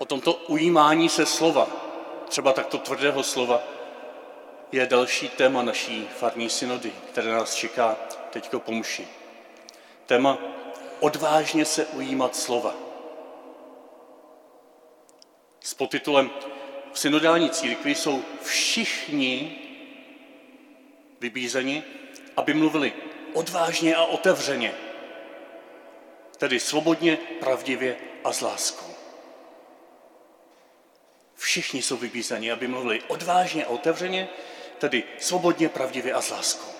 O tomto ujímání se slova, třeba takto tvrdého slova, je další téma naší farní synody, které nás čeká teďko po muši. Téma odvážně se ujímat slova. S podtitulem V synodální církvi jsou všichni vybízeni, aby mluvili odvážně a otevřeně, tedy svobodně, pravdivě a s láskou. Všichni jsou vybízeni, aby mluvili odvážně a otevřeně, tedy svobodně, pravdivě a s láskou.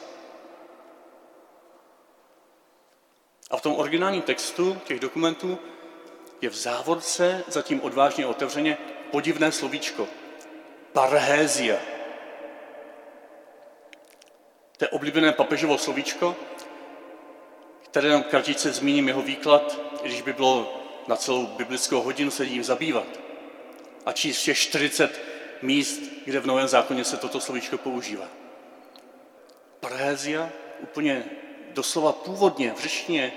A v tom originálním textu těch dokumentů je v závorce zatím odvážně otevřeně podivné slovíčko. Parhézia. To je oblíbené papežovo slovíčko, které nám kratice zmíním jeho výklad, když by bylo na celou biblickou hodinu se jím zabývat. A číst všech 40 míst, kde v Novém zákoně se toto slovíčko používá. Parhézia úplně doslova původně v řečtině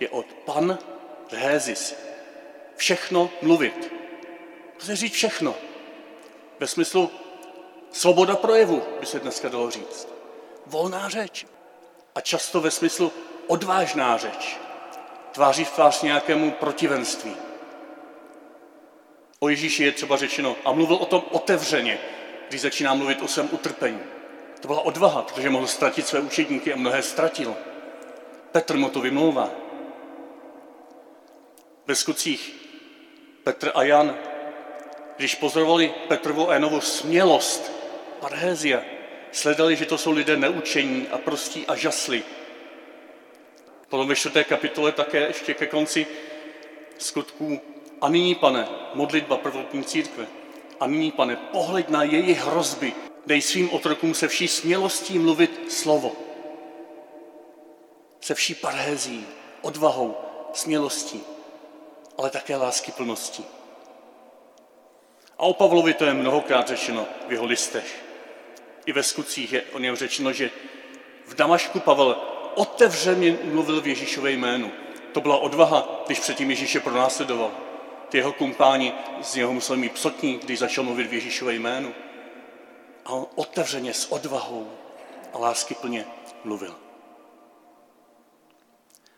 je od pan rhézis. Všechno mluvit. Prostě říct všechno. Ve smyslu svoboda projevu, by se dneska dalo říct. Volná řeč. A často ve smyslu odvážná řeč. Tváří v tvář nějakému protivenství. O Ježíši je třeba řečeno a mluvil o tom otevřeně, když začíná mluvit o svém utrpení. To byla odvaha, protože mohl ztratit své učedníky a mnohé ztratil. Petr mu to vymlouvá. Ve skutcích Petr a Jan, když pozorovali Petrovu a Janovu smělost, parhézia, sledali, že to jsou lidé neučení a prostí a žasli. Potom ve čtvrté kapitole také ještě ke konci skutků a nyní, pane, modlitba prvotní církve. A nyní, pane, pohled na jejich hrozby. Dej svým otrokům se vší smělostí mluvit slovo. Se vší parhézí, odvahou, smělostí, ale také lásky plností. A o Pavlovi to je mnohokrát řečeno v jeho listech. I ve skutcích je o něm řečeno, že v Damašku Pavel otevřeně mluvil v Ježíšové jménu. To byla odvaha, když předtím Ježíše pronásledoval. Ty jeho kumpáni z něho museli mít psotní, když začal mluvit v Ježíšové jménu. A on otevřeně, s odvahou a lásky plně mluvil.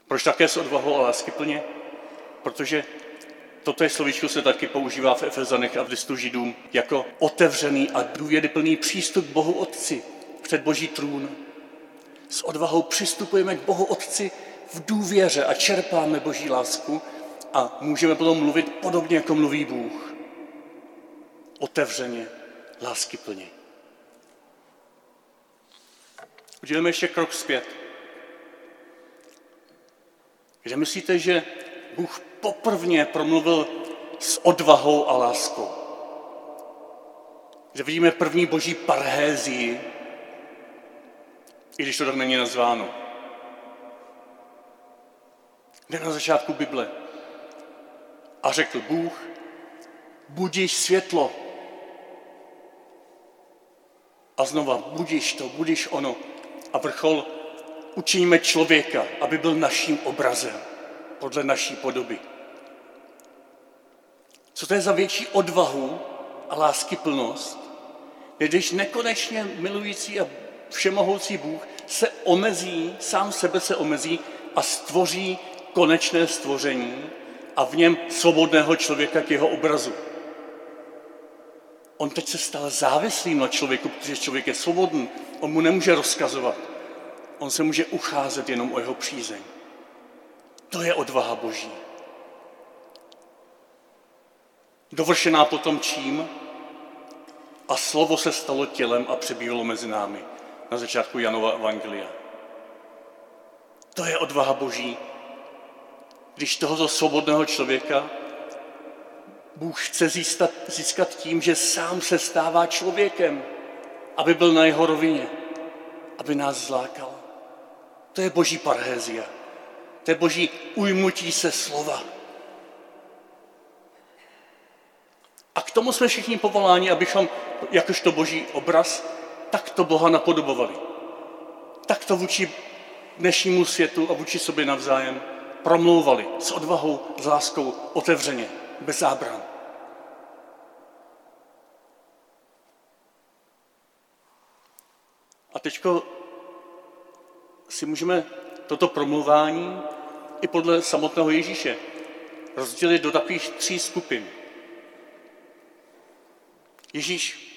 Proč také s odvahou a lásky plně? Protože toto je slovíčko se taky používá v Efezanech a v listu Židům jako otevřený a důvěryplný přístup k Bohu Otci před Boží trůn. S odvahou přistupujeme k Bohu Otci v důvěře a čerpáme Boží lásku a můžeme potom mluvit podobně, jako mluví Bůh. Otevřeně, lásky plně. Uděláme ještě krok zpět. Kde myslíte, že Bůh poprvně promluvil s odvahou a láskou? Že vidíme první boží parhézii, i když to tak není nazváno. Kde na začátku Bible? A řekl Bůh, budíš světlo. A znova, budíš to, budíš ono. A vrchol, učiníme člověka, aby byl naším obrazem, podle naší podoby. Co to je za větší odvahu a lásky plnost, když nekonečně milující a všemohoucí Bůh se omezí, sám sebe se omezí a stvoří konečné stvoření, a v něm svobodného člověka k jeho obrazu. On teď se stal závislým na člověku, protože člověk je svobodný. On mu nemůže rozkazovat. On se může ucházet jenom o jeho přízeň. To je odvaha Boží. Dovršená potom čím? A slovo se stalo tělem a přebývalo mezi námi. Na začátku Janova Evangelia. To je odvaha Boží, když tohoto svobodného člověka Bůh chce získat, získat tím, že sám se stává člověkem, aby byl na jeho rovině, aby nás zlákal. To je boží parhézia. To je boží ujmutí se slova. A k tomu jsme všichni povoláni, abychom, jakožto boží obraz, takto Boha napodobovali. Takto vůči dnešnímu světu a vůči sobě navzájem promlouvali s odvahou, s láskou, otevřeně, bez zábran. A teď si můžeme toto promluvání i podle samotného Ježíše rozdělit do takových tří skupin. Ježíš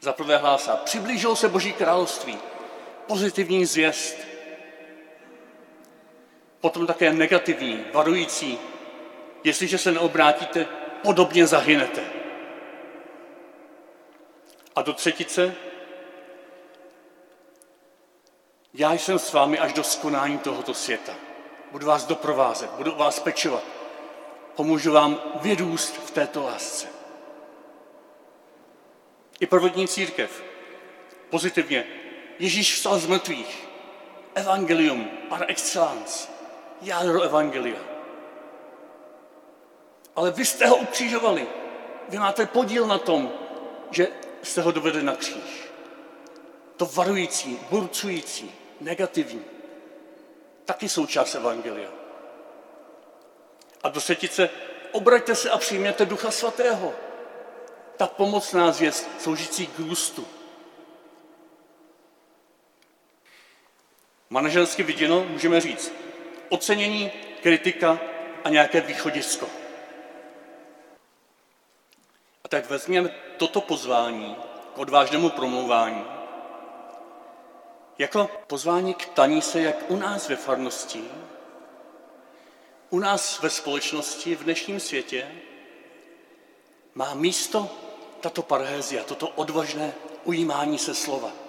za prvé hlásá, přiblížil se Boží království, pozitivní zvěst, Potom také negativní, varující, jestliže se neobrátíte, podobně zahynete. A do třetice, já jsem s vámi až do skonání tohoto světa. Budu vás doprovázet, budu vás pečovat. Pomůžu vám vyrůst v této lásce. I prvotní církev. Pozitivně. Ježíš vstal z mrtvých. Evangelium par excellence. Jádro evangelia. Ale vy jste ho ukřižovali. Vy máte podíl na tom, že jste ho dovedli na kříž. To varující, burcující, negativní. Taky součást evangelia. A do setice obraťte se a přijměte Ducha Svatého ta pomocná zvěst sloužící k růstu. Manažersky viděno můžeme říct ocenění, kritika a nějaké východisko. A tak vezměme toto pozvání k odvážnému promlouvání jako pozvání k taní se jak u nás ve farnosti, u nás ve společnosti, v dnešním světě, má místo tato parhézia, toto odvažné ujímání se slova.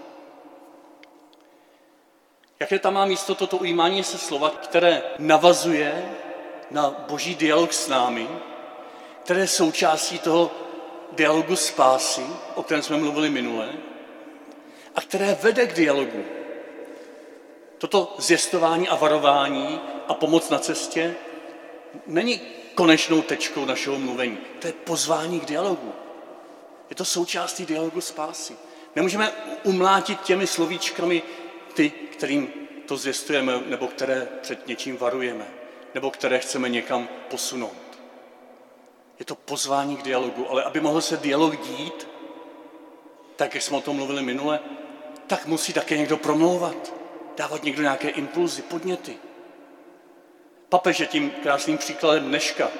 Jaké tam má místo toto ujímání se slova, které navazuje na boží dialog s námi, které je součástí toho dialogu spásy, o kterém jsme mluvili minule, a které vede k dialogu. Toto zjistování a varování a pomoc na cestě není konečnou tečkou našeho mluvení. To je pozvání k dialogu. Je to součástí dialogu spásy. Nemůžeme umlátit těmi slovíčkami ty, kterým to zvěstujeme, nebo které před něčím varujeme, nebo které chceme někam posunout. Je to pozvání k dialogu, ale aby mohl se dialog dít, tak jak jsme o tom mluvili minule, tak musí také někdo promlouvat, dávat někdo nějaké impulzy, podněty. Papež je tím krásným příkladem dneška,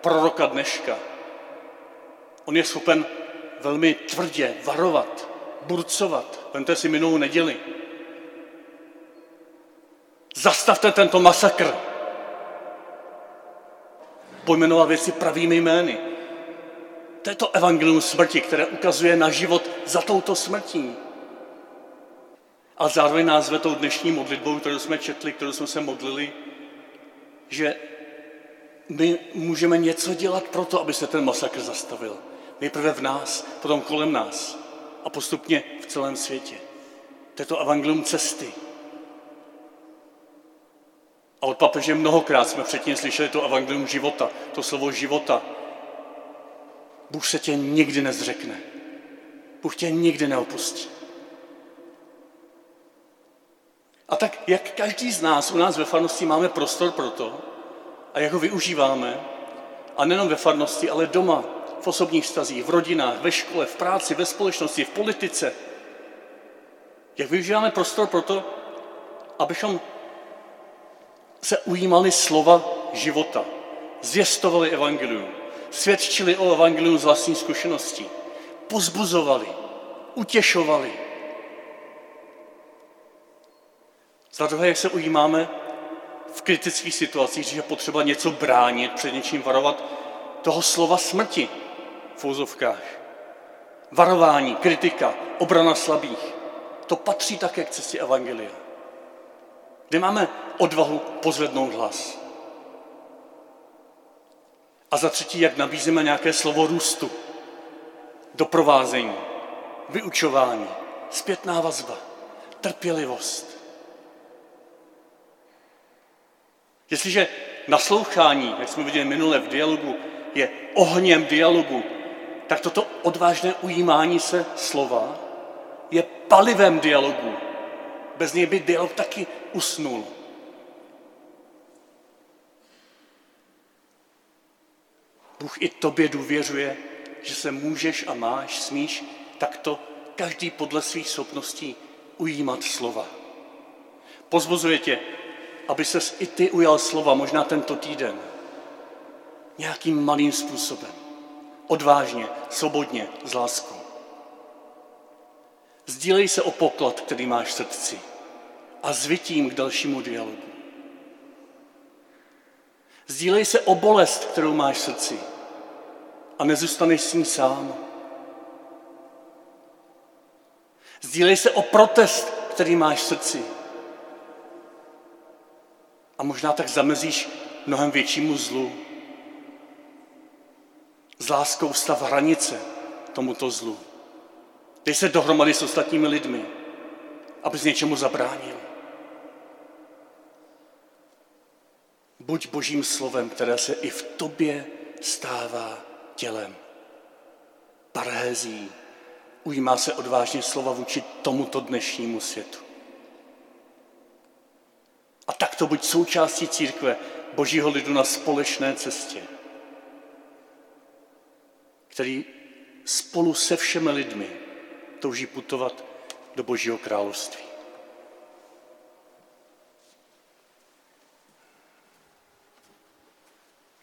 proroka dneška. On je schopen velmi tvrdě varovat, burcovat. Vemte si minulou neděli. Zastavte tento masakr. Pojmenovat věci pravými jmény. To je to evangelium smrti, které ukazuje na život za touto smrtí. A zároveň nás tou dnešní modlitbou, kterou jsme četli, kterou jsme se modlili, že my můžeme něco dělat pro to, aby se ten masakr zastavil. Nejprve v nás, potom kolem nás a postupně v celém světě. To je to evangelium cesty. A od papeže mnohokrát jsme předtím slyšeli to evangelium života, to slovo života. Bůh se tě nikdy nezřekne. Bůh tě nikdy neopustí. A tak, jak každý z nás, u nás ve farnosti máme prostor pro to, a jak ho využíváme, a nejenom ve farnosti, ale doma, v osobních vztazích, v rodinách, ve škole, v práci, ve společnosti, v politice. Jak využíváme prostor pro to, abychom se ujímali slova života, zvěstovali evangelium, svědčili o evangelium z vlastní zkušeností, pozbuzovali, utěšovali. Za druhé, jak se ujímáme v kritických situacích, když je potřeba něco bránit, před něčím varovat, toho slova smrti, v úzovkách. Varování, kritika, obrana slabých. To patří také k cestě Evangelia. Kde máme odvahu pozvednout hlas. A za třetí, jak nabízíme nějaké slovo růstu, doprovázení, vyučování, zpětná vazba, trpělivost. Jestliže naslouchání, jak jsme viděli minule v dialogu, je ohněm dialogu, tak toto odvážné ujímání se slova je palivem dialogu. Bez něj by dialog taky usnul. Bůh i tobě důvěřuje, že se můžeš a máš, smíš takto každý podle svých schopností ujímat slova. Pozbuzuje tě, aby ses i ty ujal slova, možná tento týden, nějakým malým způsobem. Odvážně, svobodně, s láskou. Sdílej se o poklad, který máš v srdci a zvitím k dalšímu dialogu. Sdílej se o bolest, kterou máš v srdci a nezůstaneš s ní sám. Sdílej se o protest, který máš v srdci. A možná tak zamezíš mnohem většímu zlu. S láskou stav hranice tomuto zlu. Dej se dohromady s ostatními lidmi, abys něčemu zabránil. Buď božím slovem, které se i v tobě stává tělem. Parhézí ujímá se odvážně slova vůči tomuto dnešnímu světu. A tak to buď součástí církve božího lidu na společné cestě, který spolu se všemi lidmi touží putovat do božího království.